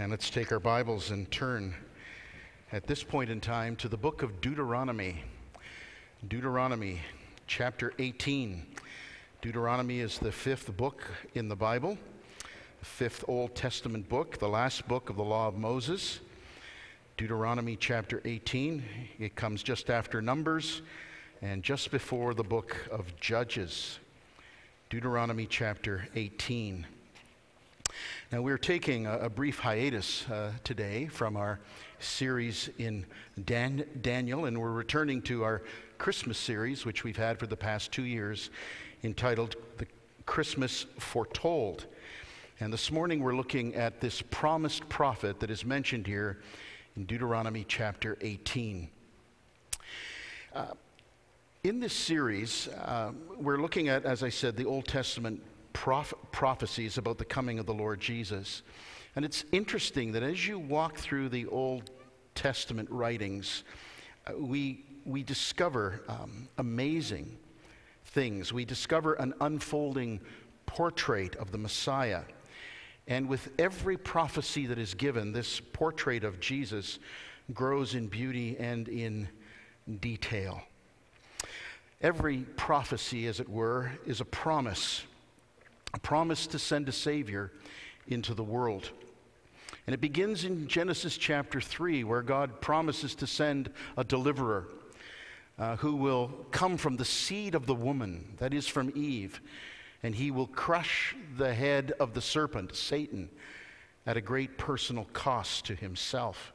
And let's take our Bibles and turn at this point in time to the book of Deuteronomy. Deuteronomy chapter 18. Deuteronomy is the fifth book in the Bible, the fifth Old Testament book, the last book of the law of Moses. Deuteronomy chapter 18. It comes just after Numbers and just before the book of Judges. Deuteronomy chapter 18. Now, we're taking a, a brief hiatus uh, today from our series in Dan- Daniel, and we're returning to our Christmas series, which we've had for the past two years, entitled The Christmas Foretold. And this morning we're looking at this promised prophet that is mentioned here in Deuteronomy chapter 18. Uh, in this series, uh, we're looking at, as I said, the Old Testament proph- prophecies about the coming of the Lord Jesus. And it's interesting that as you walk through the Old Testament writings, uh, we, we discover um, amazing things. We discover an unfolding portrait of the Messiah. And with every prophecy that is given, this portrait of Jesus grows in beauty and in detail. Every prophecy, as it were, is a promise a promise to send a Savior into the world. And it begins in Genesis chapter 3, where God promises to send a deliverer uh, who will come from the seed of the woman, that is, from Eve, and he will crush the head of the serpent, Satan, at a great personal cost to himself.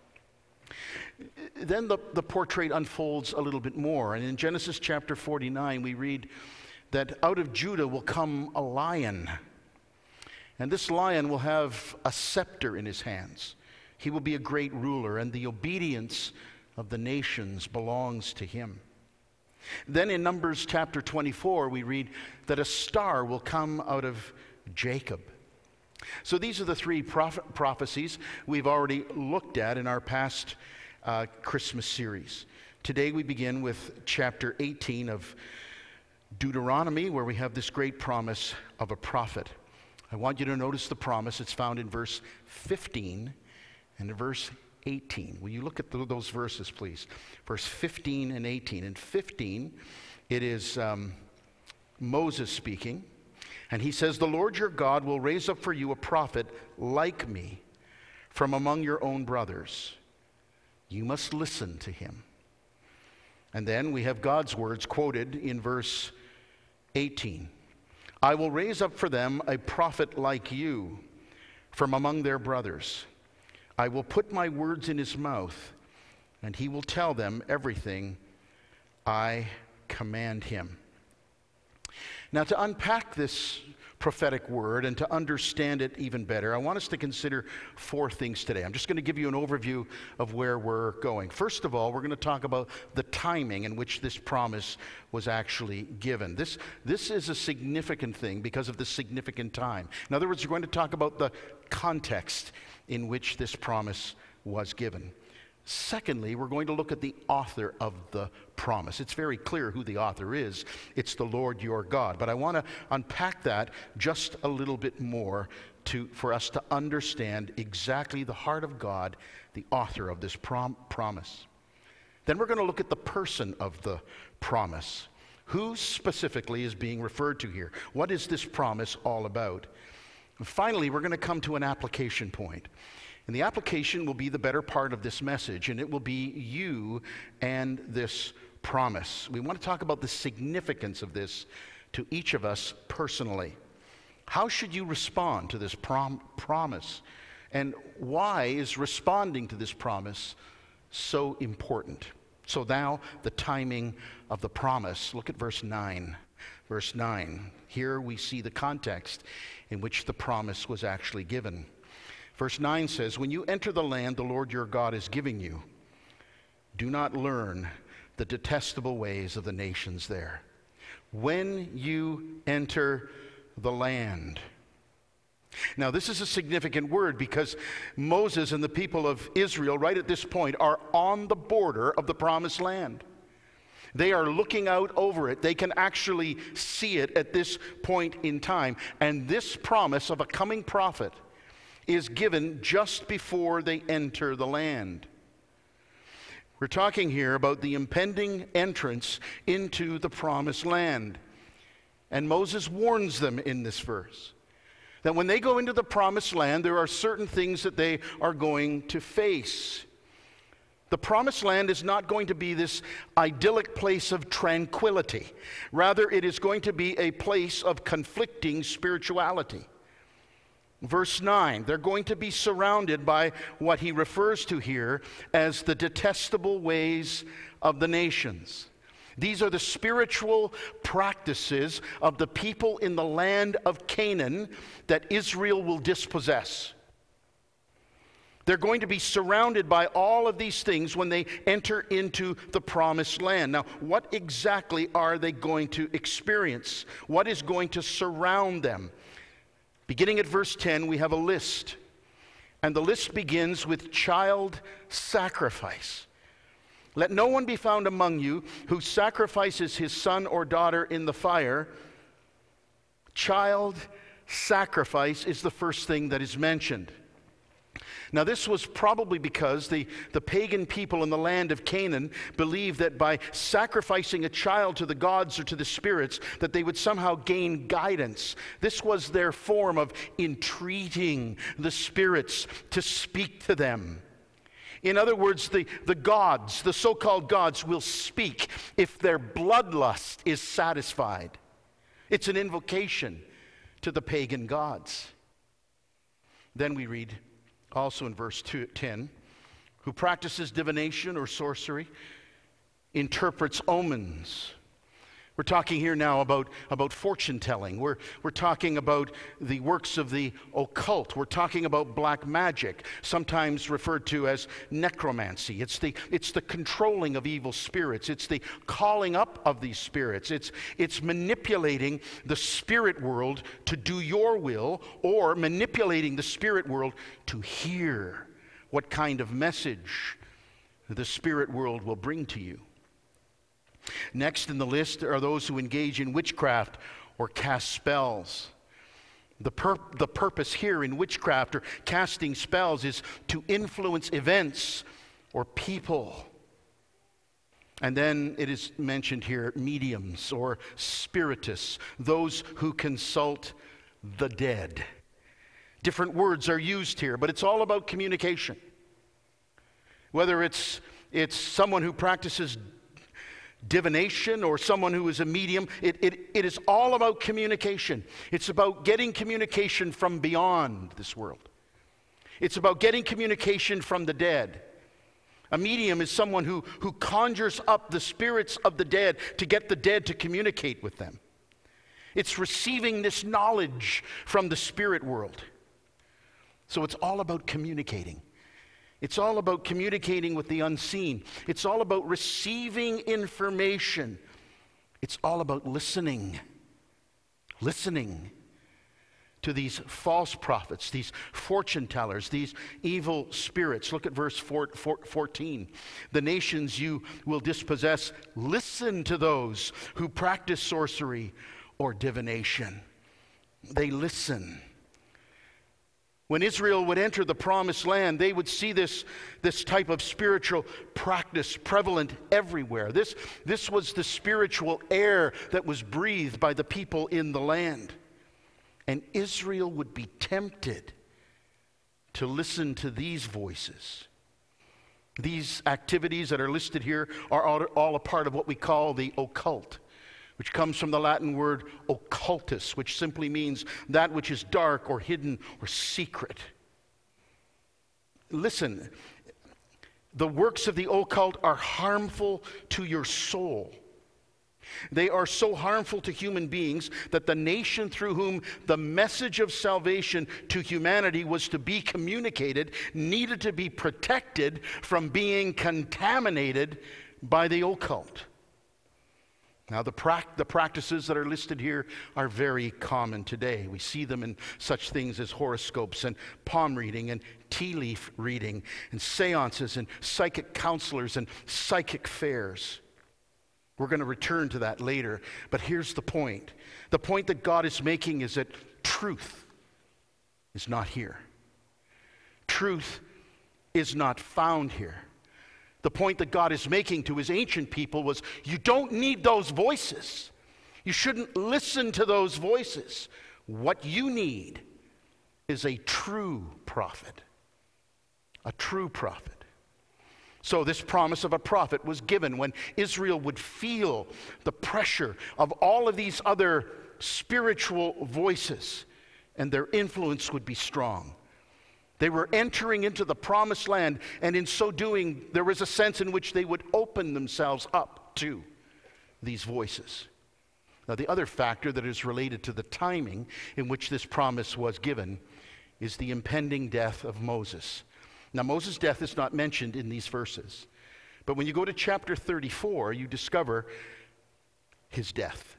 Then the, the portrait unfolds a little bit more, and in Genesis chapter 49, we read that out of Judah will come a lion. And this lion will have a scepter in his hands. He will be a great ruler, and the obedience of the nations belongs to him. Then in Numbers chapter 24, we read that a star will come out of Jacob. So these are the three proph- prophecies we've already looked at in our past uh, Christmas series. Today we begin with chapter 18 of Deuteronomy, where we have this great promise of a prophet. I want you to notice the promise. It's found in verse 15 and verse 18. Will you look at the, those verses, please? Verse 15 and 18. In 15, it is um, Moses speaking, and he says, The Lord your God will raise up for you a prophet like me from among your own brothers. You must listen to him. And then we have God's words quoted in verse 18 I will raise up for them a prophet like you from among their brothers. I will put my words in his mouth, and he will tell them everything I command him. Now, to unpack this prophetic word and to understand it even better, I want us to consider four things today. I'm just going to give you an overview of where we're going. First of all, we're going to talk about the timing in which this promise was actually given. This, this is a significant thing because of the significant time. In other words, we're going to talk about the context in which this promise was given. Secondly, we're going to look at the author of the promise. It's very clear who the author is. It's the Lord your God. But I want to unpack that just a little bit more to, for us to understand exactly the heart of God, the author of this prom- promise. Then we're going to look at the person of the promise. Who specifically is being referred to here? What is this promise all about? And finally, we're going to come to an application point. And the application will be the better part of this message, and it will be you and this promise. We want to talk about the significance of this to each of us personally. How should you respond to this prom- promise? And why is responding to this promise so important? So, now the timing of the promise. Look at verse 9. Verse 9. Here we see the context in which the promise was actually given. Verse 9 says, When you enter the land the Lord your God is giving you, do not learn the detestable ways of the nations there. When you enter the land. Now, this is a significant word because Moses and the people of Israel, right at this point, are on the border of the promised land. They are looking out over it. They can actually see it at this point in time. And this promise of a coming prophet is given just before they enter the land. We're talking here about the impending entrance into the promised land. And Moses warns them in this verse that when they go into the promised land, there are certain things that they are going to face. The promised land is not going to be this idyllic place of tranquility. Rather, it is going to be a place of conflicting spirituality. Verse 9, they're going to be surrounded by what he refers to here as the detestable ways of the nations. These are the spiritual practices of the people in the land of Canaan that Israel will dispossess. They're going to be surrounded by all of these things when they enter into the promised land. Now, what exactly are they going to experience? What is going to surround them? Beginning at verse 10, we have a list. And the list begins with child sacrifice. Let no one be found among you who sacrifices his son or daughter in the fire. Child sacrifice is the first thing that is mentioned. Now, this was probably because the, the pagan people in the land of Canaan believed that by sacrificing a child to the gods or to the spirits, that they would somehow gain guidance. This was their form of entreating the spirits to speak to them. In other words, the, the gods, the so called gods, will speak if their bloodlust is satisfied. It's an invocation to the pagan gods. Then we read also in verse two, 10 who practices divination or sorcery, interprets omens we're talking here now about, about fortune telling. We're, we're talking about the works of the occult. We're talking about black magic, sometimes referred to as necromancy. It's the, it's the controlling of evil spirits, it's the calling up of these spirits, it's, it's manipulating the spirit world to do your will or manipulating the spirit world to hear what kind of message the spirit world will bring to you. Next in the list are those who engage in witchcraft or cast spells. The, pur- the purpose here in witchcraft or casting spells is to influence events or people. And then it is mentioned here mediums or spiritists, those who consult the dead. Different words are used here, but it's all about communication. Whether it's, it's someone who practices divination or someone who is a medium. It, it, it is all about communication. It's about getting communication from beyond this world, it's about getting communication from the dead. A medium is someone who, who conjures up the spirits of the dead to get the dead to communicate with them. It's receiving this knowledge from the spirit world. So it's all about communicating. It's all about communicating with the unseen. It's all about receiving information. It's all about listening. Listening to these false prophets, these fortune tellers, these evil spirits. Look at verse 14. The nations you will dispossess, listen to those who practice sorcery or divination. They listen. When Israel would enter the promised land, they would see this, this type of spiritual practice prevalent everywhere. This, this was the spiritual air that was breathed by the people in the land. And Israel would be tempted to listen to these voices. These activities that are listed here are all, all a part of what we call the occult which comes from the Latin word occultus, which simply means that which is dark or hidden or secret. Listen, the works of the occult are harmful to your soul. They are so harmful to human beings that the nation through whom the message of salvation to humanity was to be communicated needed to be protected from being contaminated by the occult. Now, the, pra- the practices that are listed here are very common today. We see them in such things as horoscopes and palm reading and tea leaf reading and seances and psychic counselors and psychic fairs. We're going to return to that later. But here's the point the point that God is making is that truth is not here. truth is not found here. The point that God is making to his ancient people was you don't need those voices. You shouldn't listen to those voices. What you need is a true prophet. A true prophet. So, this promise of a prophet was given when Israel would feel the pressure of all of these other spiritual voices, and their influence would be strong. They were entering into the promised land, and in so doing, there was a sense in which they would open themselves up to these voices. Now, the other factor that is related to the timing in which this promise was given is the impending death of Moses. Now, Moses' death is not mentioned in these verses, but when you go to chapter 34, you discover his death.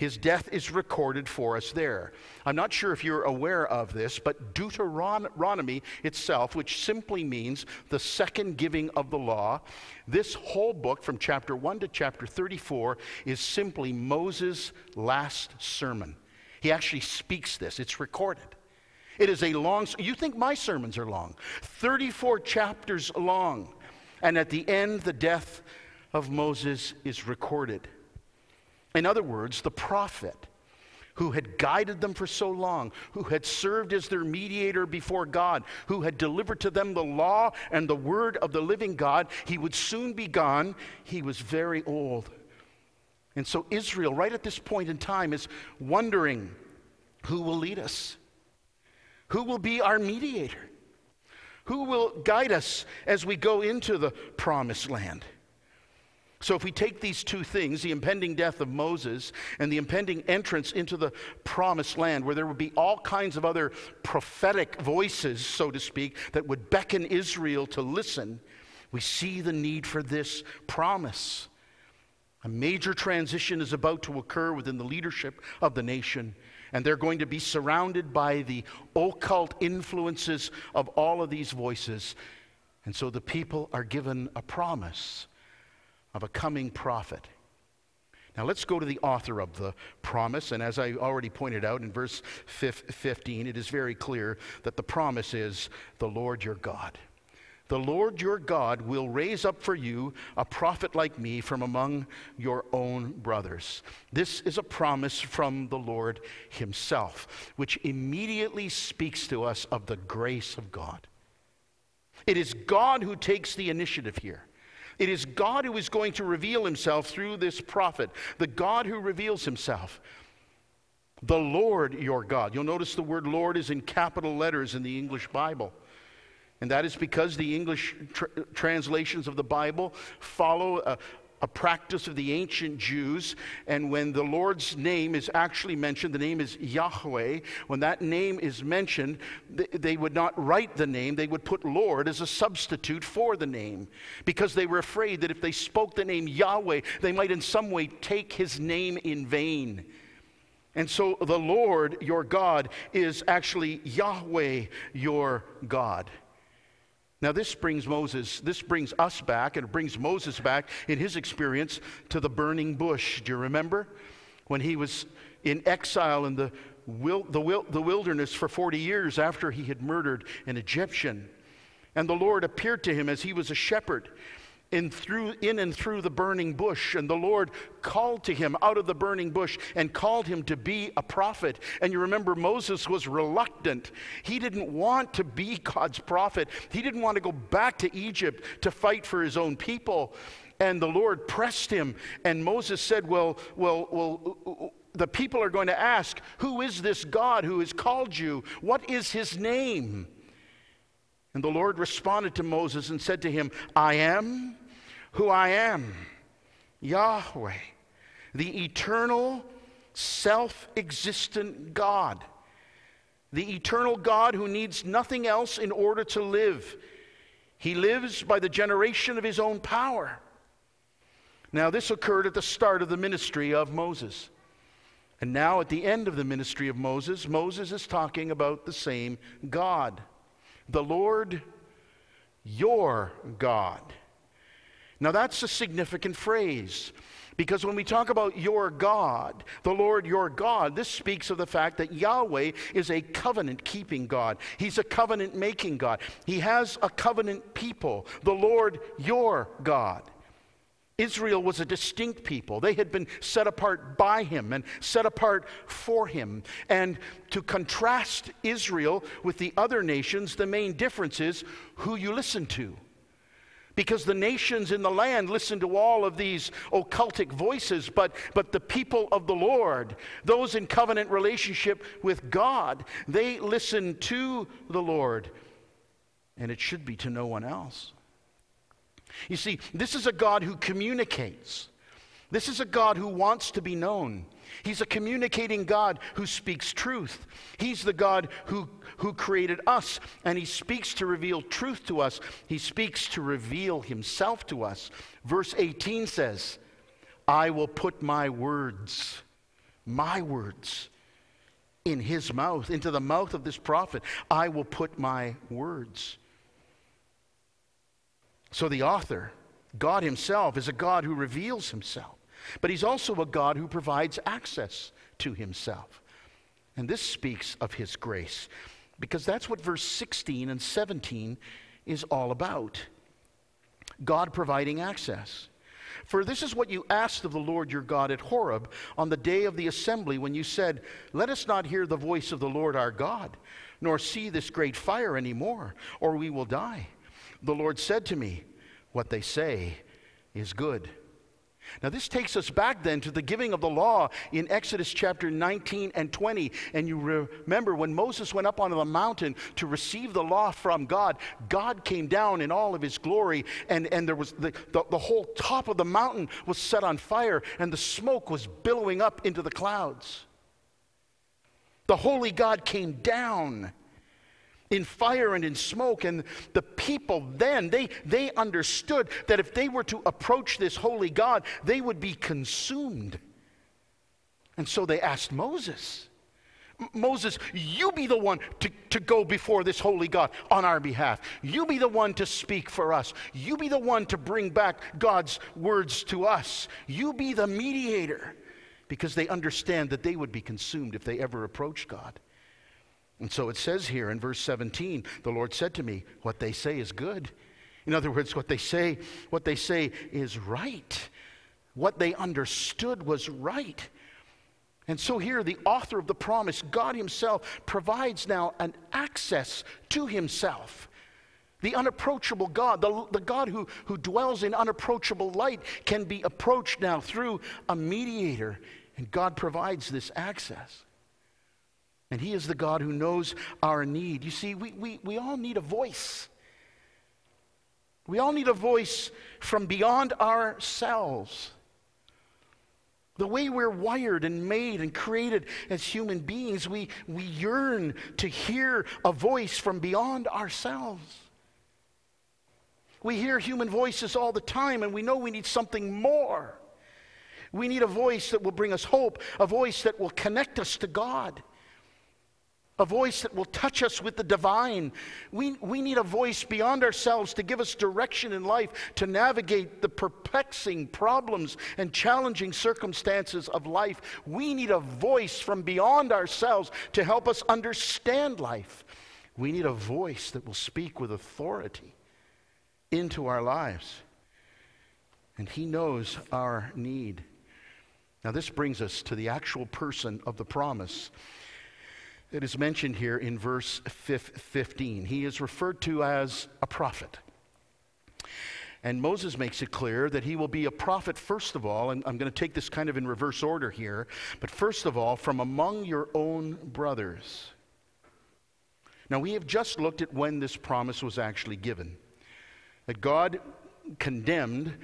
His death is recorded for us there. I'm not sure if you're aware of this, but Deuteronomy itself, which simply means the second giving of the law, this whole book from chapter 1 to chapter 34 is simply Moses' last sermon. He actually speaks this, it's recorded. It is a long, you think my sermons are long, 34 chapters long. And at the end, the death of Moses is recorded. In other words, the prophet who had guided them for so long, who had served as their mediator before God, who had delivered to them the law and the word of the living God, he would soon be gone. He was very old. And so Israel, right at this point in time, is wondering who will lead us? Who will be our mediator? Who will guide us as we go into the promised land? So, if we take these two things, the impending death of Moses and the impending entrance into the promised land, where there would be all kinds of other prophetic voices, so to speak, that would beckon Israel to listen, we see the need for this promise. A major transition is about to occur within the leadership of the nation, and they're going to be surrounded by the occult influences of all of these voices. And so the people are given a promise of a coming prophet. Now let's go to the author of the promise. And as I already pointed out in verse 15, it is very clear that the promise is the Lord your God. The Lord your God will raise up for you a prophet like me from among your own brothers. This is a promise from the Lord Himself, which immediately speaks to us of the grace of God. It is God who takes the initiative here. It is God who is going to reveal himself through this prophet, the God who reveals himself. The Lord your God. You'll notice the word Lord is in capital letters in the English Bible. And that is because the English tr- translations of the Bible follow a, a practice of the ancient Jews. And when the Lord's name is actually mentioned, the name is Yahweh. When that name is mentioned, they would not write the name, they would put Lord as a substitute for the name because they were afraid that if they spoke the name Yahweh, they might in some way take his name in vain. And so the Lord, your God, is actually Yahweh, your God. Now, this brings Moses, this brings us back, and brings Moses back in his experience to the burning bush. Do you remember? When he was in exile in the, wil- the, wil- the wilderness for 40 years after he had murdered an Egyptian. And the Lord appeared to him as he was a shepherd in, through, in and through the burning bush. And the Lord called to him out of the burning bush and called him to be a prophet. And you remember Moses was reluctant. He didn't want to be God's prophet, he didn't want to go back to Egypt to fight for his own people. And the Lord pressed him. And Moses said, Well, well, well, the people are going to ask, Who is this God who has called you? What is his name? And the Lord responded to Moses and said to him, I am who I am, Yahweh, the eternal, self existent God, the eternal God who needs nothing else in order to live. He lives by the generation of his own power. Now, this occurred at the start of the ministry of Moses. And now, at the end of the ministry of Moses, Moses is talking about the same God, the Lord your God. Now, that's a significant phrase Because when we talk about your God, the Lord your God, this speaks of the fact that Yahweh is a covenant keeping God. He's a covenant making God. He has a covenant people, the Lord your God. Israel was a distinct people. They had been set apart by him and set apart for him. And to contrast Israel with the other nations, the main difference is who you listen to because the nations in the land listen to all of these occultic voices, but, but the people of the Lord, those in covenant relationship with God, they listen to the Lord, and it should be to no one else. You see, this is a God who communicates. This is a God who wants to be known. He's a communicating God who speaks truth. He's the God who, who created us, and He speaks to reveal truth to us. He speaks to reveal Himself to us. Verse 18 says, I will put my words, my words, in His mouth, into the mouth of this prophet. I will put my words. So the author, God Himself, is a God who reveals Himself. But he's also a God who provides access to himself. And this speaks of his grace, because that's what verse 16 and 17 is all about God providing access. For this is what you asked of the Lord your God at Horeb on the day of the assembly when you said, Let us not hear the voice of the Lord our God, nor see this great fire anymore, or we will die. The Lord said to me, What they say is good. Now, this takes us back then to the giving of the law in Exodus chapter 19 and 20. And you remember when Moses went up onto the mountain to receive the law from God, God came down in all of his glory, and, and there was the, the, the whole top of the mountain was set on fire, and the smoke was billowing up into the clouds. The holy God came down in fire and in smoke. And the people then, they, they understood that if they were to approach this holy God, they would be consumed. And so they asked Moses, Moses, you be the one to, to go before this holy God on our behalf. You be the one to speak for us. You be the one to bring back God's words to us. You be the mediator because they understand that they would be consumed if they ever approached God. And so it says here in verse 17, the Lord said to me, What they say is good. In other words, what they say, what they say is right. What they understood was right. And so here, the author of the promise, God Himself, provides now an access to Himself. The unapproachable God, the, the God who, who dwells in unapproachable light, can be approached now through a mediator. And God provides this access. And He is the God who knows our need. You see, we, we, we all need a voice. We all need a voice from beyond ourselves. The way we're wired and made and created as human beings, we, we yearn to hear a voice from beyond ourselves. We hear human voices all the time, and we know we need something more. We need a voice that will bring us hope, a voice that will connect us to God a voice that will touch us with the divine. We, we need a voice beyond ourselves to give us direction in life, to navigate the perplexing problems and challenging circumstances of life. We need a voice from beyond ourselves to help us understand life. We need a voice that will speak with authority into our lives. And He knows our need. Now, this brings us to the actual person of the promise that is mentioned here in verse 15. He is referred to as a prophet. And Moses makes it clear that he will be a prophet, first of all, and I'm going to take this kind of in reverse order here, but first of all, from among your own brothers. Now, we have just looked at when this promise was actually given. That God condemned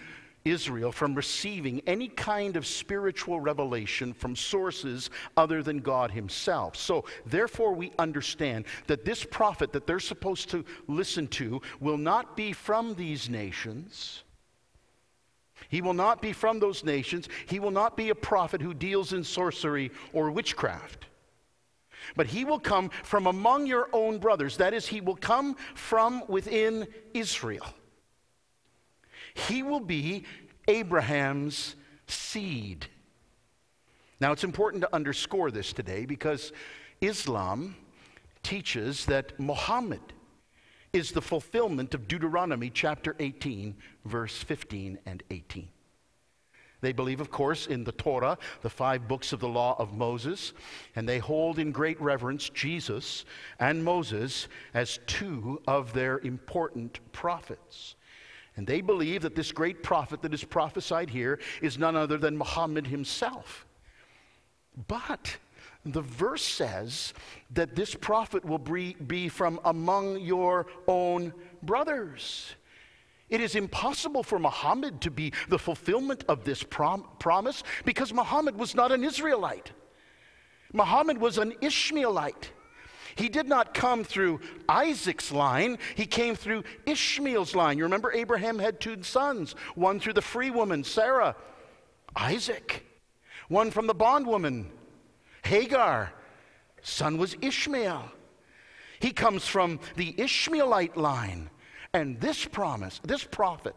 Israel from receiving any kind of spiritual revelation from sources other than God Himself. So, therefore, we understand that this prophet that they're supposed to listen to will not be from these nations. He will not be from those nations. He will not be a prophet who deals in sorcery or witchcraft. But he will come from among your own brothers. That is, he will come from within Israel. He will be Abraham's seed. Now, it's important to underscore this today because Islam teaches that Muhammad is the fulfillment of Deuteronomy chapter 18, verse 15 and 18. They believe, of course, in the Torah, the five books of the law of Moses, and they hold in great reverence Jesus and Moses as two of their important prophets. And they believe that this great prophet that is prophesied here is none other than Muhammad himself. But the verse says that this prophet will be from among your own brothers. It is impossible for Muhammad to be the fulfillment of this prom- promise because Muhammad was not an Israelite. Muhammad was an Ishmaelite. He did not come through Isaac's line, he came through Ishmael's line. You remember Abraham had two sons, one through the free woman, Sarah, Isaac, one from the bondwoman, Hagar. Son was Ishmael. He comes from the Ishmaelite line. And this promise, this prophet,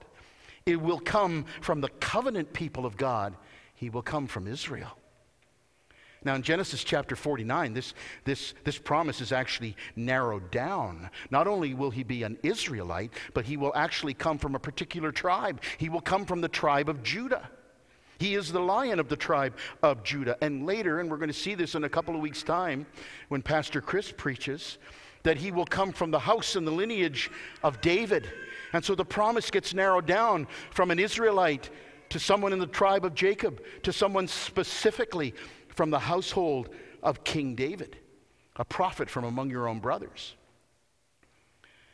it will come from the covenant people of God. He will come from Israel. Now, in Genesis chapter 49, this, this, this promise is actually narrowed down. Not only will he be an Israelite, but he will actually come from a particular tribe. He will come from the tribe of Judah. He is the lion of the tribe of Judah. And later, and we're going to see this in a couple of weeks' time when Pastor Chris preaches, that he will come from the house and the lineage of David. And so the promise gets narrowed down from an Israelite to someone in the tribe of Jacob, to someone specifically from the household of King David, a prophet from among your own brothers.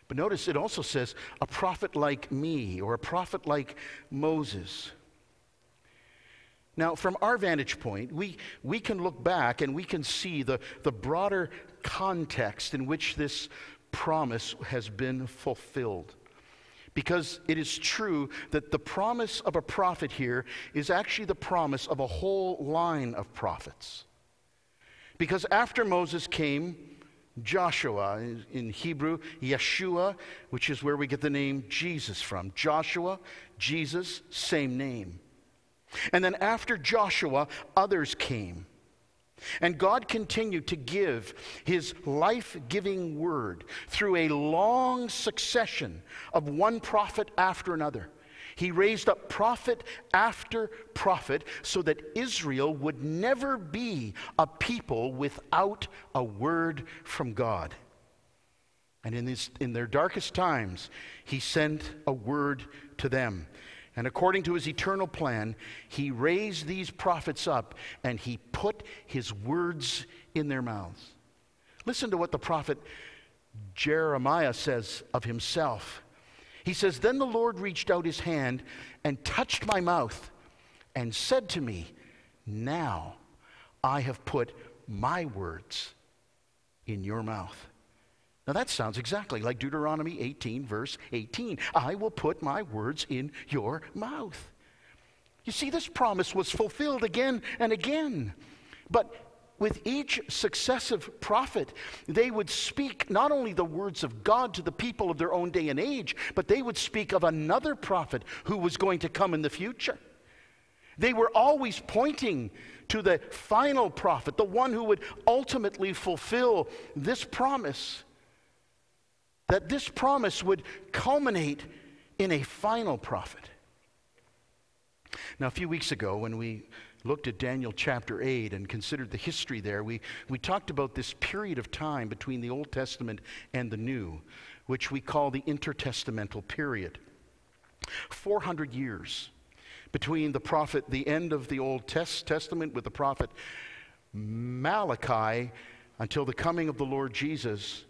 But notice it also says, a prophet like me, or a prophet like Moses. Now, from our vantage point, we, we can look back and we can see the, the broader context in which this promise has been fulfilled. Because it is true that the promise of a prophet here is actually the promise of a whole line of prophets. Because after Moses came, Joshua, in Hebrew, Yeshua, which is where we get the name Jesus from. Joshua, Jesus, same name. And then after Joshua, others came. And God continued to give his life giving word through a long succession of one prophet after another. He raised up prophet after prophet so that Israel would never be a people without a word from God. And in, in their darkest times, he sent a word to them. And according to his eternal plan, he raised these prophets up and he put his words in their mouths. Listen to what the prophet Jeremiah says of himself. He says, Then the Lord reached out his hand and touched my mouth and said to me, Now I have put my words in your mouth. Now that sounds exactly like Deuteronomy 18, verse 18. I will put my words in your mouth. You see, this promise was fulfilled again and again. But with each successive prophet, they would speak not only the words of God to the people of their own day and age, but they would speak of another prophet who was going to come in the future. They were always pointing to the final prophet, the one who would ultimately fulfill this promise that this promise would culminate in a final prophet. Now, a few weeks ago, when we looked at Daniel chapter 8 and considered the history there, we, we talked about this period of time between the Old Testament and the New, which we call the intertestamental period. 400 years between the prophet, the end of the Old Testament with the prophet Malachi until the coming of the Lord Jesus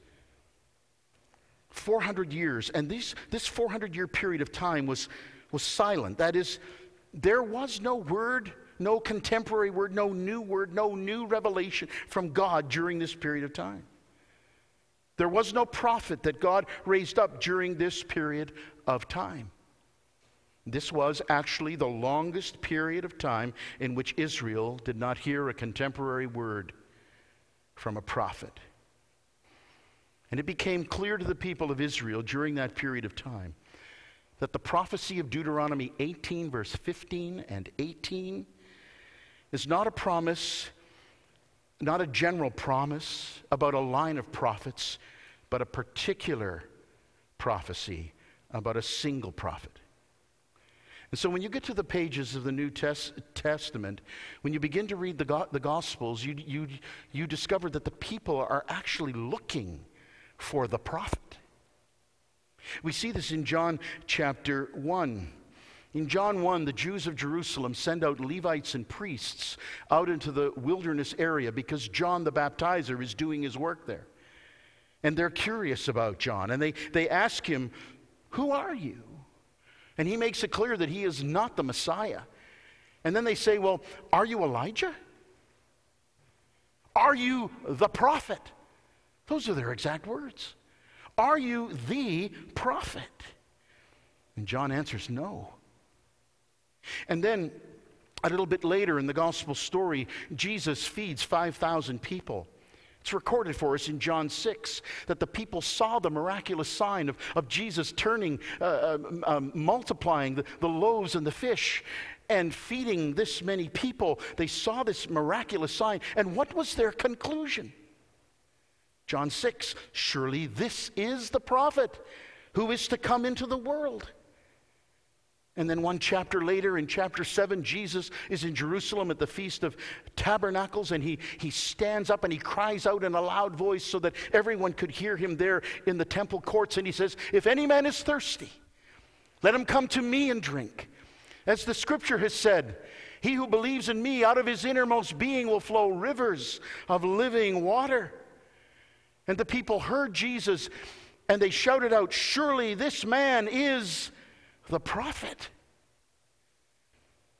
400 years. And these, this 400 year period of time was, was silent. That is, there was no word, no contemporary word, no new word, no new revelation from God during this period of time. There was no prophet that God raised up during this period of time. This was actually the longest period of time in which Israel did not hear a contemporary word from a prophet. And it became clear to the people of Israel during that period of time that the prophecy of Deuteronomy 18, verse 15 and 18, is not a promise, not a general promise about a line of prophets, but a particular prophecy about a single prophet. And so when you get to the pages of the New Tes- Testament, when you begin to read the, go- the Gospels, you, you, you discover that the people are actually looking for the prophet. We see this in John chapter 1. In John 1, the Jews of Jerusalem send out Levites and priests out into the wilderness area because John the baptizer is doing his work there. And they're curious about John. And they, they ask him, Who are you? And he makes it clear that he is not the Messiah. And then they say, Well, are you Elijah? Are you the prophet? Those are their exact words. Are you the prophet? And John answers, No. And then a little bit later in the gospel story, Jesus feeds 5,000 people. It's recorded for us in John 6 that the people saw the miraculous sign of, of Jesus turning, uh, um, um, multiplying the, the loaves and the fish and feeding this many people. They saw this miraculous sign. And what was their conclusion? John 6 Surely this is the prophet who is to come into the world. And then one chapter later, in chapter 7, Jesus is in Jerusalem at the Feast of Tabernacles, and he, he stands up and he cries out in a loud voice so that everyone could hear him there in the temple courts. And he says, If any man is thirsty, let him come to me and drink. As the scripture has said, He who believes in me, out of his innermost being will flow rivers of living water. And the people heard Jesus and they shouted out, Surely this man is the prophet.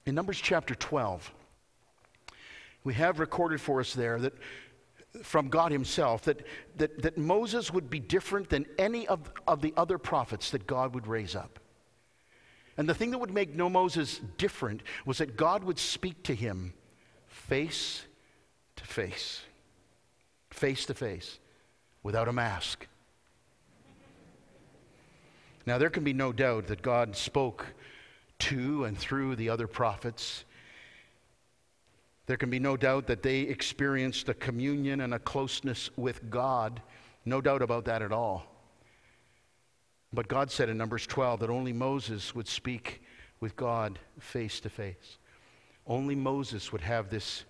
In Numbers chapter 12, we have recorded for us there that from God Himself that, that, that Moses would be different than any of, of the other prophets that God would raise up. And the thing that would make no Moses different was that God would speak to him face to face. Face to face without a mask. Now, there can be no doubt that God spoke to and through the other prophets. There can be no doubt that they experienced a communion and a closeness with God. No doubt about that at all. But God said in Numbers 12 that only Moses would speak with God face to face. Only Moses would have this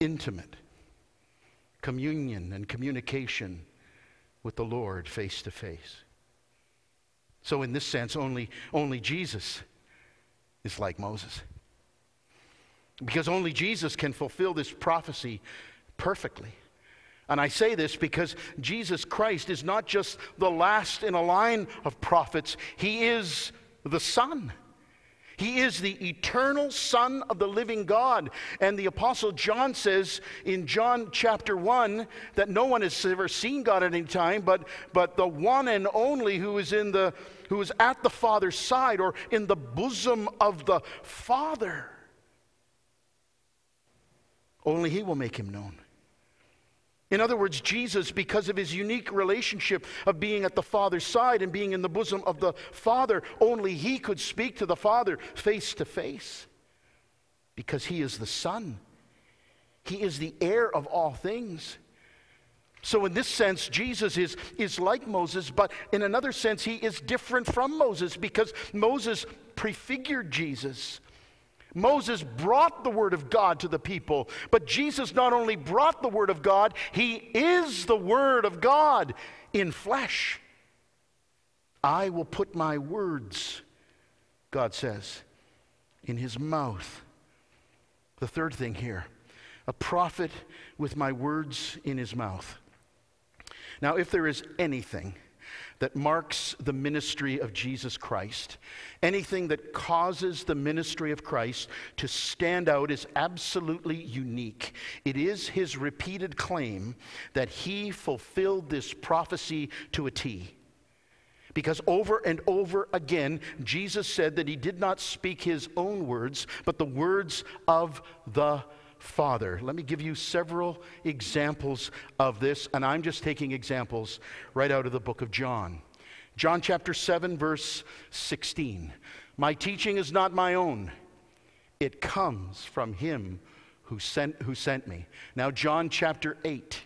intimate communion and communication with the Lord face to face. So, in this sense, only, only Jesus is like Moses. Because only Jesus can fulfill this prophecy perfectly. And I say this because Jesus Christ is not just the last in a line of prophets, He is the Son. He is the eternal Son of the living God. And the Apostle John says in John chapter 1 that no one has ever seen God at any time, but, but the one and only who is, in the, who is at the Father's side or in the bosom of the Father. Only He will make him known. In other words, Jesus, because of his unique relationship of being at the Father's side and being in the bosom of the Father, only he could speak to the Father face to face because he is the Son. He is the heir of all things. So, in this sense, Jesus is, is like Moses, but in another sense, he is different from Moses because Moses prefigured Jesus. Moses brought the word of God to the people, but Jesus not only brought the word of God, he is the word of God in flesh. I will put my words, God says, in his mouth. The third thing here a prophet with my words in his mouth. Now, if there is anything that marks the ministry of Jesus Christ, anything that causes the ministry of Christ to stand out is absolutely unique. It is his repeated claim that he fulfilled this prophecy to a T. Because over and over again, Jesus said that he did not speak his own words, but the words of the Father. Let me give you several examples of this, and I'm just taking examples right out of the book of John. John chapter 7, verse 16. My teaching is not my own, it comes from him who sent, who sent me. Now, John chapter 8,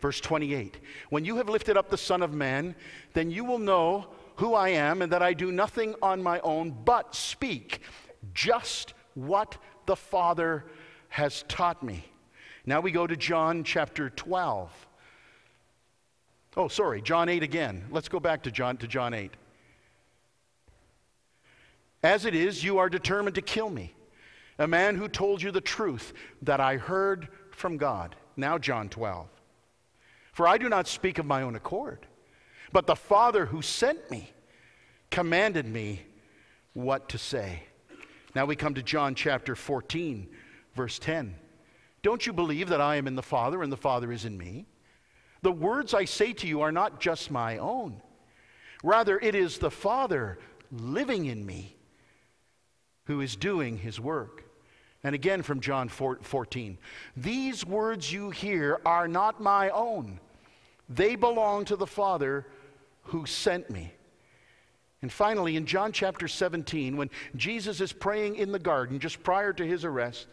verse 28. When you have lifted up the Son of Man, then you will know who I am and that I do nothing on my own, but speak just what the Father has taught me. Now we go to John chapter 12. Oh, sorry, John 8 again. Let's go back to John to John 8. As it is, you are determined to kill me, a man who told you the truth that I heard from God. Now, John 12. For I do not speak of my own accord, but the Father who sent me commanded me what to say. Now we come to John chapter 14, verse 10. Don't you believe that I am in the Father and the Father is in me? The words I say to you are not just my own. Rather, it is the Father living in me who is doing his work. And again from John 14 These words you hear are not my own, they belong to the Father who sent me. And finally, in John chapter 17, when Jesus is praying in the garden just prior to his arrest,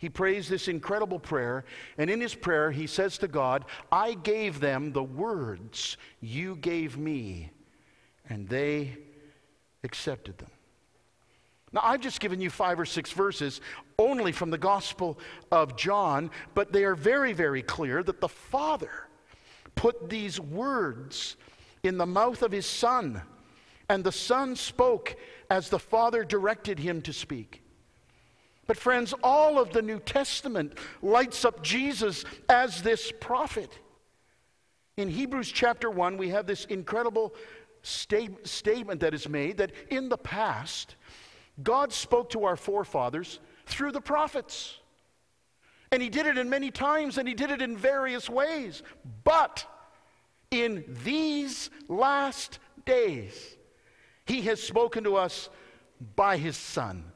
he prays this incredible prayer. And in his prayer, he says to God, I gave them the words you gave me, and they accepted them. Now, I've just given you five or six verses only from the Gospel of John, but they are very, very clear that the Father put these words in the mouth of his Son, and the Son spoke as the Father directed him to speak. But, friends, all of the New Testament lights up Jesus as this prophet. In Hebrews chapter 1, we have this incredible state, statement that is made that in the past, God spoke to our forefathers through the prophets. And he did it in many times and he did it in various ways. But in these last days, he has spoken to us by his Son,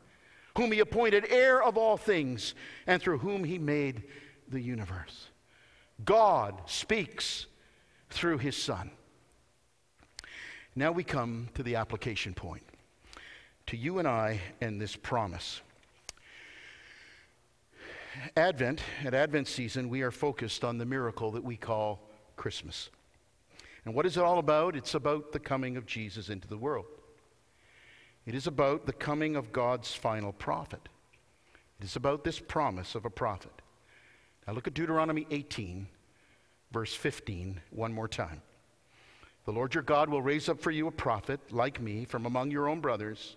whom he appointed heir of all things, and through whom he made the universe. God speaks through his Son. Now we come to the application point to you and I and this promise. Advent, at Advent season, we are focused on the miracle that we call Christmas. And what is it all about? It's about the coming of Jesus into the world. It is about the coming of God's final prophet. It is about this promise of a prophet. Now look at Deuteronomy 18, verse 15, one more time. The Lord your God will raise up for you a prophet like me from among your own brothers.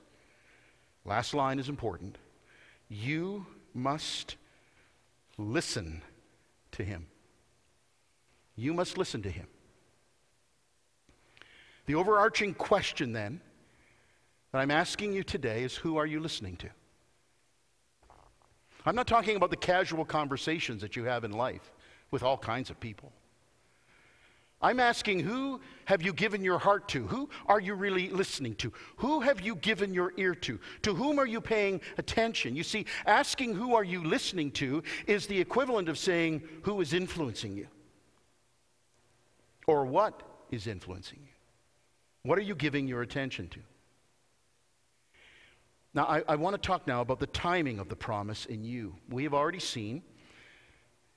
Last line is important. You must listen to him. You must listen to him. The overarching question then that I'm asking you today is who are you listening to? I'm not talking about the casual conversations that you have in life with all kinds of people. I'm asking who have you given your heart to? Who are you really listening to? Who have you given your ear to? To whom are you paying attention? You see, asking who are you listening to is the equivalent of saying who is influencing you or what is influencing you. What are you giving your attention to? Now, I, I want to talk now about the timing of the promise in you. We have already seen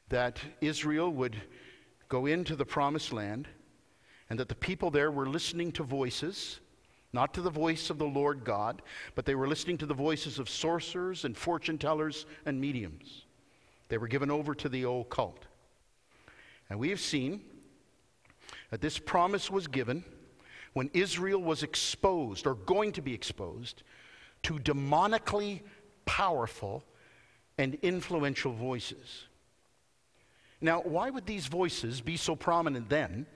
that Israel would go into the promised land, and that the people there were listening to voices, not to the voice of the Lord God, but they were listening to the voices of sorcerers and fortune tellers and mediums. They were given over to the occult. And we have seen that this promise was given when Israel was exposed or going to be exposed to demonically powerful and influential voices. Now, why would these voices be so prominent then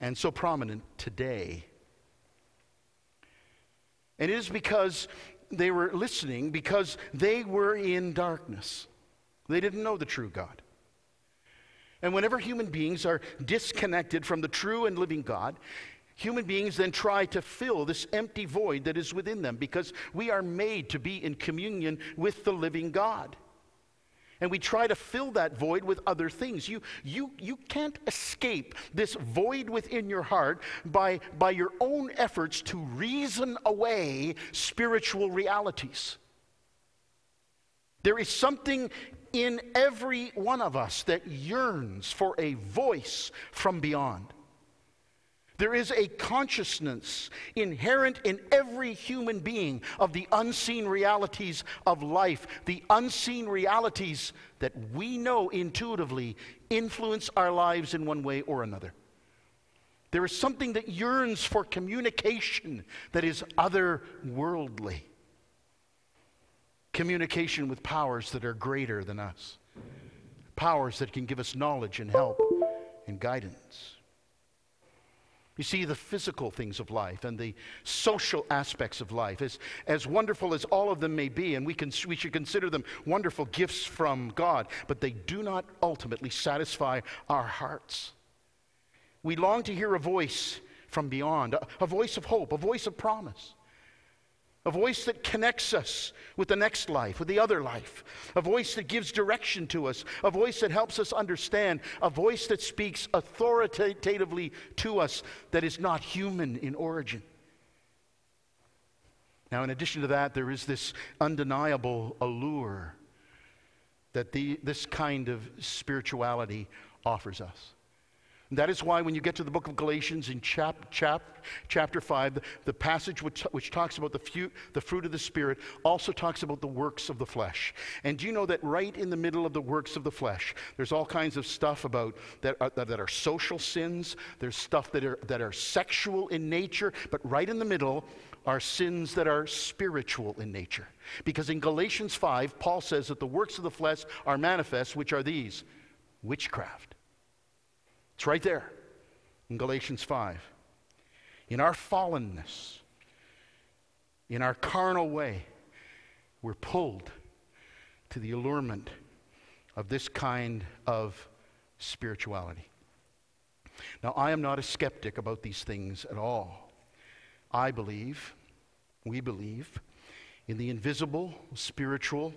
and so prominent today? And it is because they were listening, because they were in darkness. They didn't know the true God. And whenever human beings are disconnected from the true and living God, human beings then try to fill this empty void that is within them because we are made to be in communion with the living God. And we try to fill that void with other things. You, you, you can't escape this void within your heart by, by your own efforts to reason away spiritual realities. There is something in every one of us that yearns for a voice from beyond. There is a consciousness inherent in every human being of the unseen realities of life, the unseen realities that we know intuitively influence our lives in one way or another. There is something that yearns for communication that is otherworldly. Communication with powers that are greater than us, powers that can give us knowledge and help and guidance. You see, the physical things of life and the social aspects of life, as, as wonderful as all of them may be, and we, can, we should consider them wonderful gifts from God, but they do not ultimately satisfy our hearts. We long to hear a voice from beyond, a, a voice of hope, a voice of promise a voice that connects us with the next life, with the other life, a voice that gives direction to us, a voice that helps us understand, a voice that speaks authoritatively to us that is not human in origin. Now, in addition to that, there is this undeniable allure that the, this kind of spirituality offers us. And that is why, when you get to the book of Galatians in chap, chap, chapter 5, the, the passage which, which, talks about the, the fruit of the Spirit also talks about the works of the flesh. And do you know that right in the middle of the works of the flesh, there's all kinds of stuff about that uh, are, that are social sins, there's stuff that are, that are sexual in nature, but right in the middle are sins that are spiritual in nature. Because in Galatians 5, Paul says that the works of the flesh are manifest, which are these witchcraft it's right there in Galatians 5. In our fallenness, in our carnal way, we're pulled to the allurement of this kind of spirituality. Now, I am not a skeptic about these things at all. I believe, we believe, in the invisible, spiritual,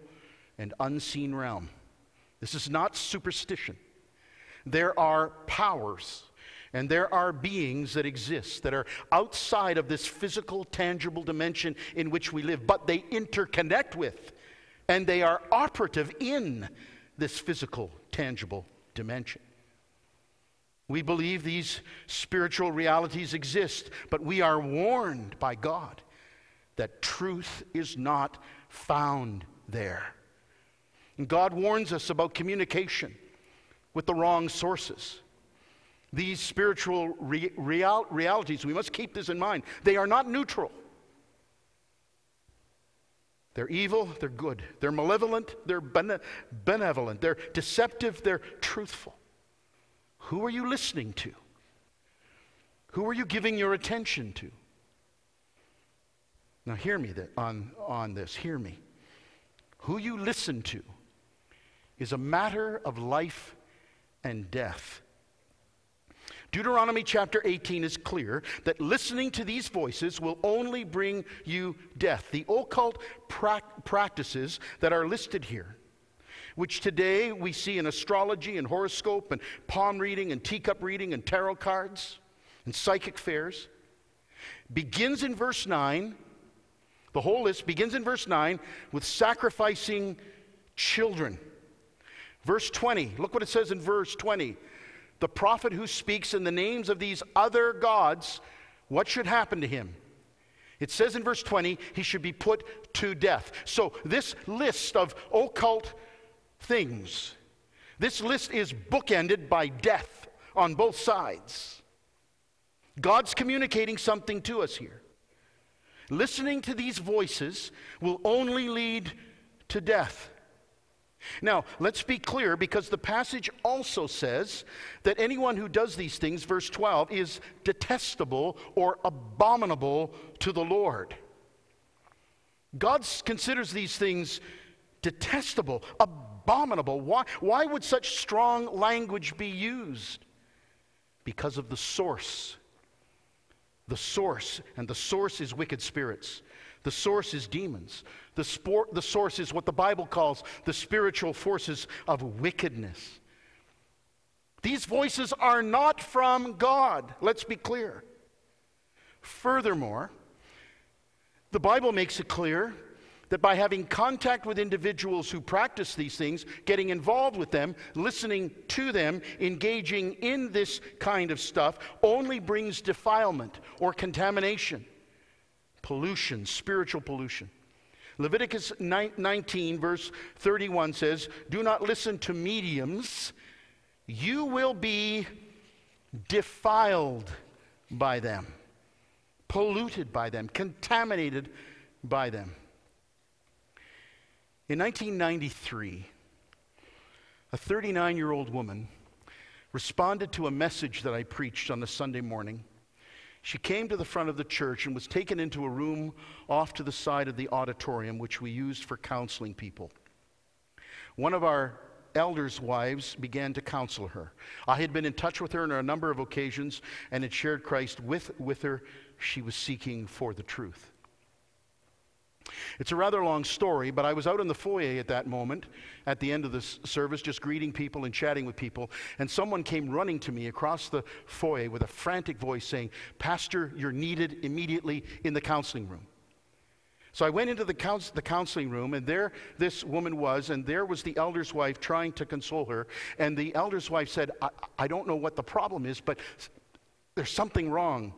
and unseen realm. This is not superstition there are powers and there are beings that exist that are outside of this physical, tangible dimension in which we live, but they interconnect with and they are operative in this physical, tangible dimension. We believe these spiritual realities exist, but we are warned by God that truth is not found there. And God warns us about communication with the wrong sources. These spiritual re- real- realities, we must keep this in mind, they are not neutral. They're evil, they're good. They're malevolent, they're bene- benevolent. They're deceptive, they're truthful. Who are you listening to? Who are you giving your attention to? Now, hear me on, on this. Hear me. Who you listen to is a matter of life and death. Deuteronomy chapter 18 is clear that listening to these voices will only bring you death. The occult pra- practices that are listed here, which today we see in astrology and horoscope and palm reading and teacup reading and tarot cards and psychic fairs, begins in verse 9. The whole list begins in verse 9 with sacrificing children. Verse 20, look what it says in verse 20. The prophet who speaks in the names of these other gods, what should happen to him? It says in verse 20, he should be put to death. So, this list of occult things, this list is bookended by death on both sides. God's communicating something to us here. Listening to these voices will only lead to death. Now, let's be clear because the passage also says that anyone who does these things, verse 12, is detestable or abominable to the Lord. God considers these things detestable, abominable. Why, why would such strong language be used? Because of the source. The source, and the source is wicked spirits. The source is demons. The, sport, the source is what the Bible calls the spiritual forces of wickedness. These voices are not from God. Let's be clear. Furthermore, the Bible makes it clear that by having contact with individuals who practice these things, getting involved with them, listening to them, engaging in this kind of stuff, only brings defilement or contamination, pollution, spiritual pollution. Leviticus 19, verse 31 says, Do not listen to mediums, you will be defiled by them, polluted by them, contaminated by them. In 1993, a 39 year old woman responded to a message that I preached on a Sunday morning. She came to the front of the church and was taken into a room off to the side of the auditorium, which we used for counseling people. One of our elders' wives began to counsel her. I had been in touch with her on a number of occasions and had shared Christ with, with her. She was seeking for the truth. It's a rather long story, but I was out in the foyer at that moment, at the end of the service, just greeting people and chatting with people, and someone came running to me across the foyer with a frantic voice saying, Pastor, you're needed immediately in the counseling room. So I went into the, the counseling room, and there this woman was, and there was the elder's wife trying to console her. And the elder's wife said, I, I don't know what the problem is, but there's something wrong.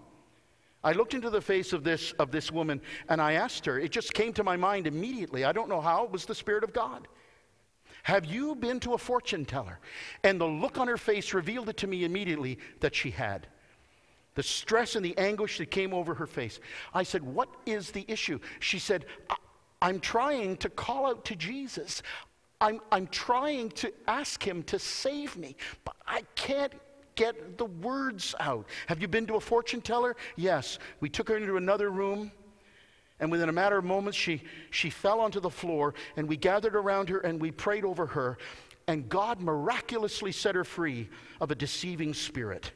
I looked into the face of this, of this woman and I asked her, it just came to my mind immediately. I don't know how, it was the Spirit of God. Have you been to a fortune teller? And the look on her face revealed it to me immediately that she had. The stress and the anguish that came over her face. I said, What is the issue? She said, I'm trying to call out to Jesus. I'm, I'm trying to ask him to save me, but I can't get the words out. Have you been to a fortune teller? Yes. We took her into another room. And within a matter of moments, she, she fell onto the floor, and we gathered around her and we prayed over her. And God miraculously set her free of a deceiving spirit.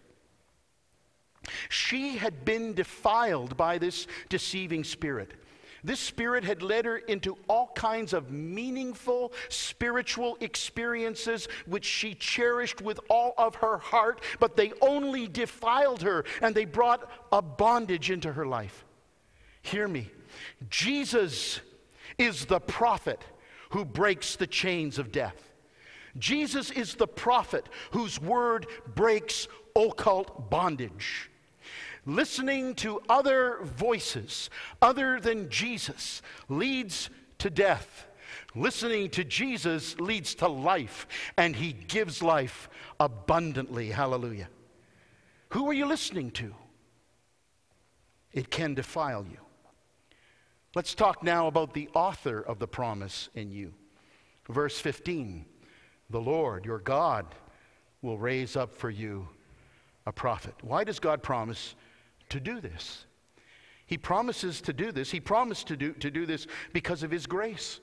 She had been defiled by this deceiving spirit. This spirit had led her into all kinds of meaningful spiritual experiences which she cherished with all of her heart, but they only defiled her and they brought a bondage into her life. Hear me. Jesus is the prophet who breaks the chains of death. Jesus is the prophet whose word breaks occult bondage. Listening to other voices other than Jesus leads to death. Listening to Jesus leads to life, and He gives life abundantly. Hallelujah. Who are you listening to? It can defile you. Let's talk now about the author of the promise in you. Verse 15 The Lord, your God, will raise up for you a prophet. Why does God promise to do this. He promises to do this. He promised to do, to do this because of His grace.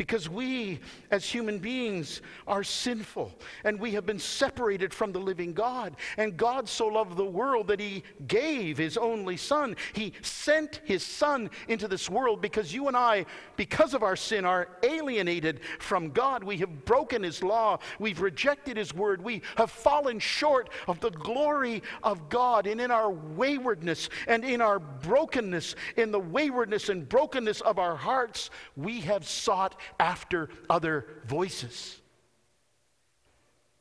Because we, as human beings, are sinful and we have been separated from the living God. And God so loved the world that He gave His only Son. He sent His Son into this world because you and I, because of our sin, are alienated from God. We have broken His law, we've rejected His word, we have fallen short of the glory of God. And in our waywardness and in our brokenness, in the waywardness and brokenness of our hearts, we have sought after other voices.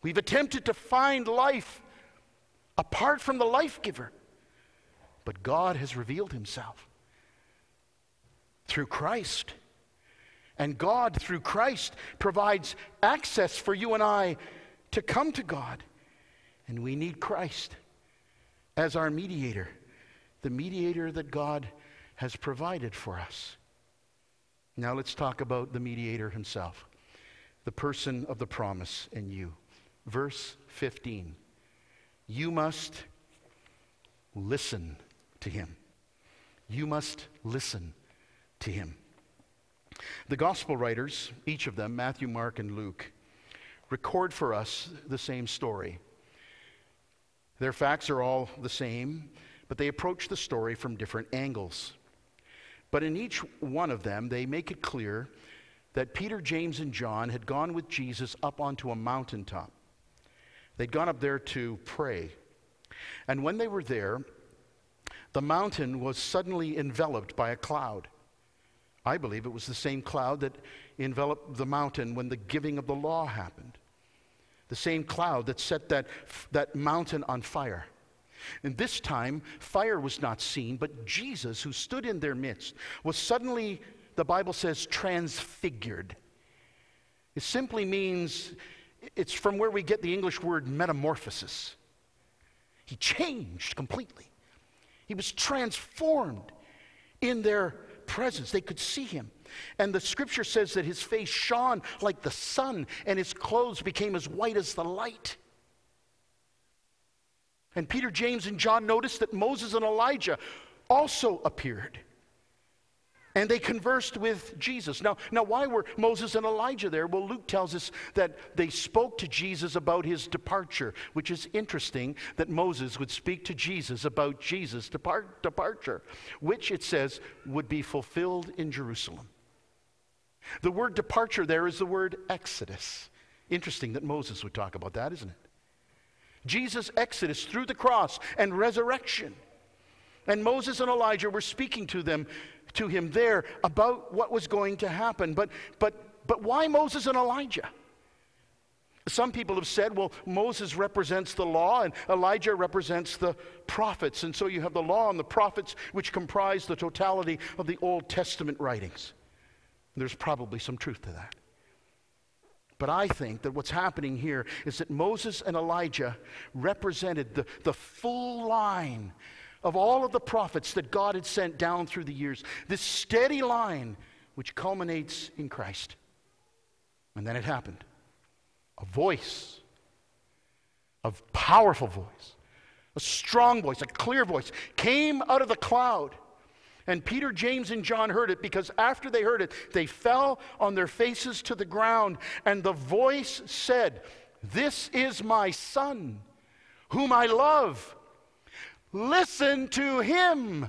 We've attempted to find life apart from the life giver. But God has revealed himself through Christ. And God, through Christ, provides access for you and I to come to God. And we need Christ as our mediator, the mediator that God has provided for us. Now let's talk about the mediator himself, the person of the promise in you. Verse 15 You must listen to him. You must listen to him. The gospel writers, each of them, Matthew, Mark, and Luke, record for us the same story. Their facts are all the same, but they approach the story from different angles. But in each one of them, they make it clear that Peter, James, and John had gone with Jesus up onto a mountaintop. They'd gone up there to pray. And when they were there, the mountain was suddenly enveloped by a cloud. I believe it was the same cloud that enveloped the mountain when the giving of the law happened. The same cloud that set that, that mountain on fire. And this time, fire was not seen, but Jesus, who stood in their midst, was suddenly, the Bible says, transfigured. It simply means, it's from where we get the English word metamorphosis. He changed completely. He was transformed in their presence. They could see him. And the scripture says that his face shone like the sun, and his clothes became as white as the light. And Peter, James, and John noticed that Moses and Elijah also appeared. And they conversed with Jesus. Now, now, why were Moses and Elijah there? Well, Luke tells us that they spoke to Jesus about his departure, which is interesting that Moses would speak to Jesus about Jesus' depart, departure, which it says would be fulfilled in Jerusalem. The word departure there is the word exodus. Interesting that Moses would talk about that, isn't it? Jesus' exodus through the cross and resurrection. And Moses and Elijah were speaking to them to him there about what was going to happen. But but but why Moses and Elijah? Some people have said, well, Moses represents the law and Elijah represents the prophets. And so you have the law and the prophets, which comprise the totality of the Old Testament writings. There's probably some truth to that. But I think that what's happening here is that Moses and Elijah represented the, the full line of all of the prophets that God had sent down through the years. This steady line which culminates in Christ. And then it happened. A voice, a powerful voice, a strong voice, a clear voice came out of the cloud and Peter, James, and John heard it because after they heard it, they fell on their faces to the ground. And the voice said, This is my son, whom I love. Listen to him.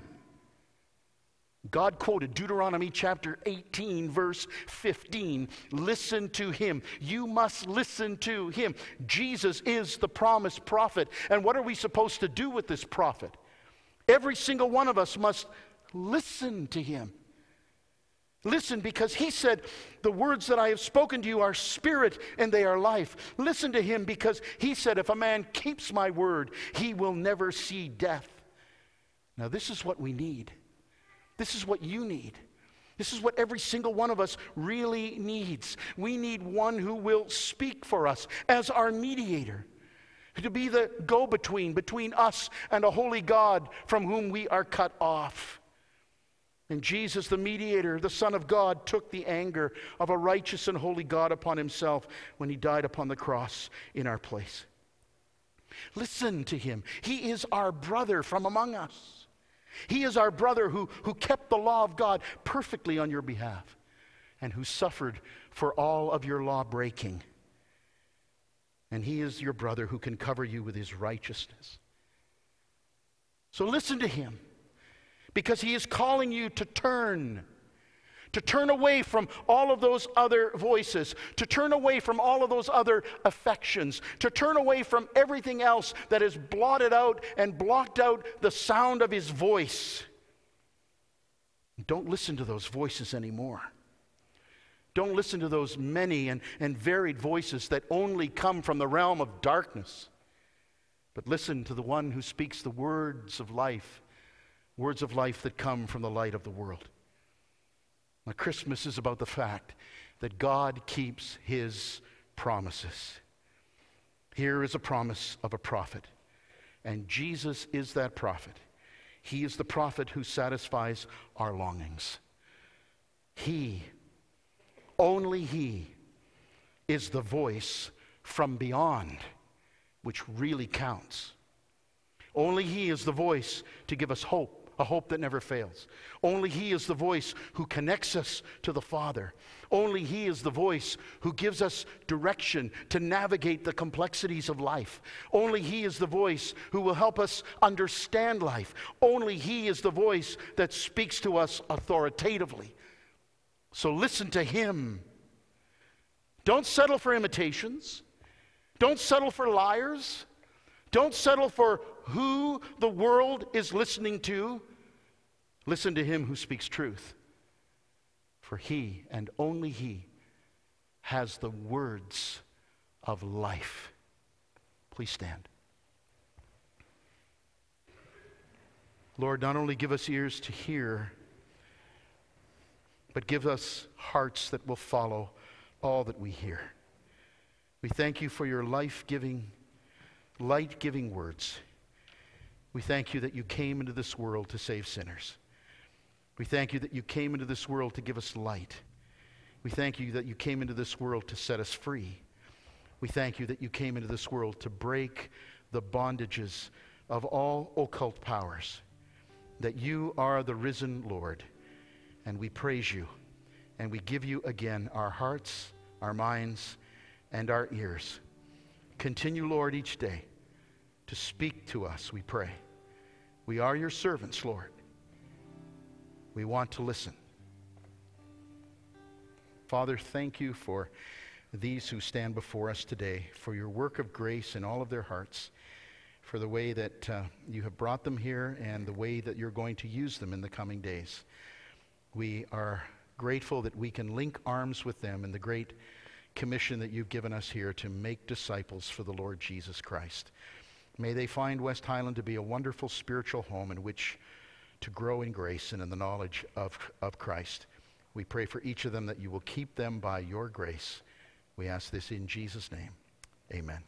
God quoted Deuteronomy chapter 18, verse 15. Listen to him. You must listen to him. Jesus is the promised prophet. And what are we supposed to do with this prophet? Every single one of us must Listen to him. Listen, because he said, The words that I have spoken to you are spirit and they are life. Listen to him, because he said, If a man keeps my word, he will never see death. Now, this is what we need. This is what you need. This is what every single one of us really needs. We need one who will speak for us as our mediator, to be the go between between us and a holy God from whom we are cut off. And Jesus, the mediator, the Son of God, took the anger of a righteous and holy God upon himself when he died upon the cross in our place. Listen to him. He is our brother from among us. He is our brother who, who kept the law of God perfectly on your behalf and who suffered for all of your law breaking. And he is your brother who can cover you with his righteousness. So listen to him because He is calling you to turn. To turn away from all of those other voices, to turn away from all of those other affections, to turn away from everything else that has blotted out and blocked out the sound of His voice. Don't listen to those voices anymore. Don't listen to those many and, and varied voices that only come from the realm of darkness. But listen to the one who speaks the words of life words of life that come from the light of the world. Now, Christmas is about the fact that God keeps his promises. Here is a promise of a prophet, and Jesus is that prophet. He is the prophet who satisfies our longings. He, only He, is the voice from beyond which really counts. Only He is the voice to give us hope a hope that never fails. Only He is the voice who connects us to the Father. Only He is the voice who gives us direction to navigate the complexities of life. Only He is the voice who will help us understand life. Only He is the voice that speaks to us authoritatively. So listen to Him. Don't settle for imitations. Don't settle for liars. Don't settle for who the world is listening to. Listen to him who speaks truth. For he and only he has the words of life. Please stand. Lord, not only give us ears to hear, but give us hearts that will follow all that we hear. We thank you for your life giving, light giving words. We thank you that you came into this world to save sinners. We thank you that you came into this world to give us light. We thank you that you came into this world to set us free. We thank you that you came into this world to break the bondages of all occult powers, that you are the risen Lord. And we praise you, and we give you again our hearts, our minds, and our ears. Continue, Lord, each day to speak to us, we pray. We are your servants, Lord. We want to listen. Father, thank you for these who stand before us today, for your work of grace in all of their hearts, for the way that uh, you have brought them here and the way that you're going to use them in the coming days. We are grateful that we can link arms with them in the great commission that you've given us here to make disciples for the Lord Jesus Christ. May they find West Highland to be a wonderful spiritual home in which to grow in grace and in the knowledge of, of Christ. We pray for each of them that you will keep them by your grace. We ask this in Jesus' name. Amen.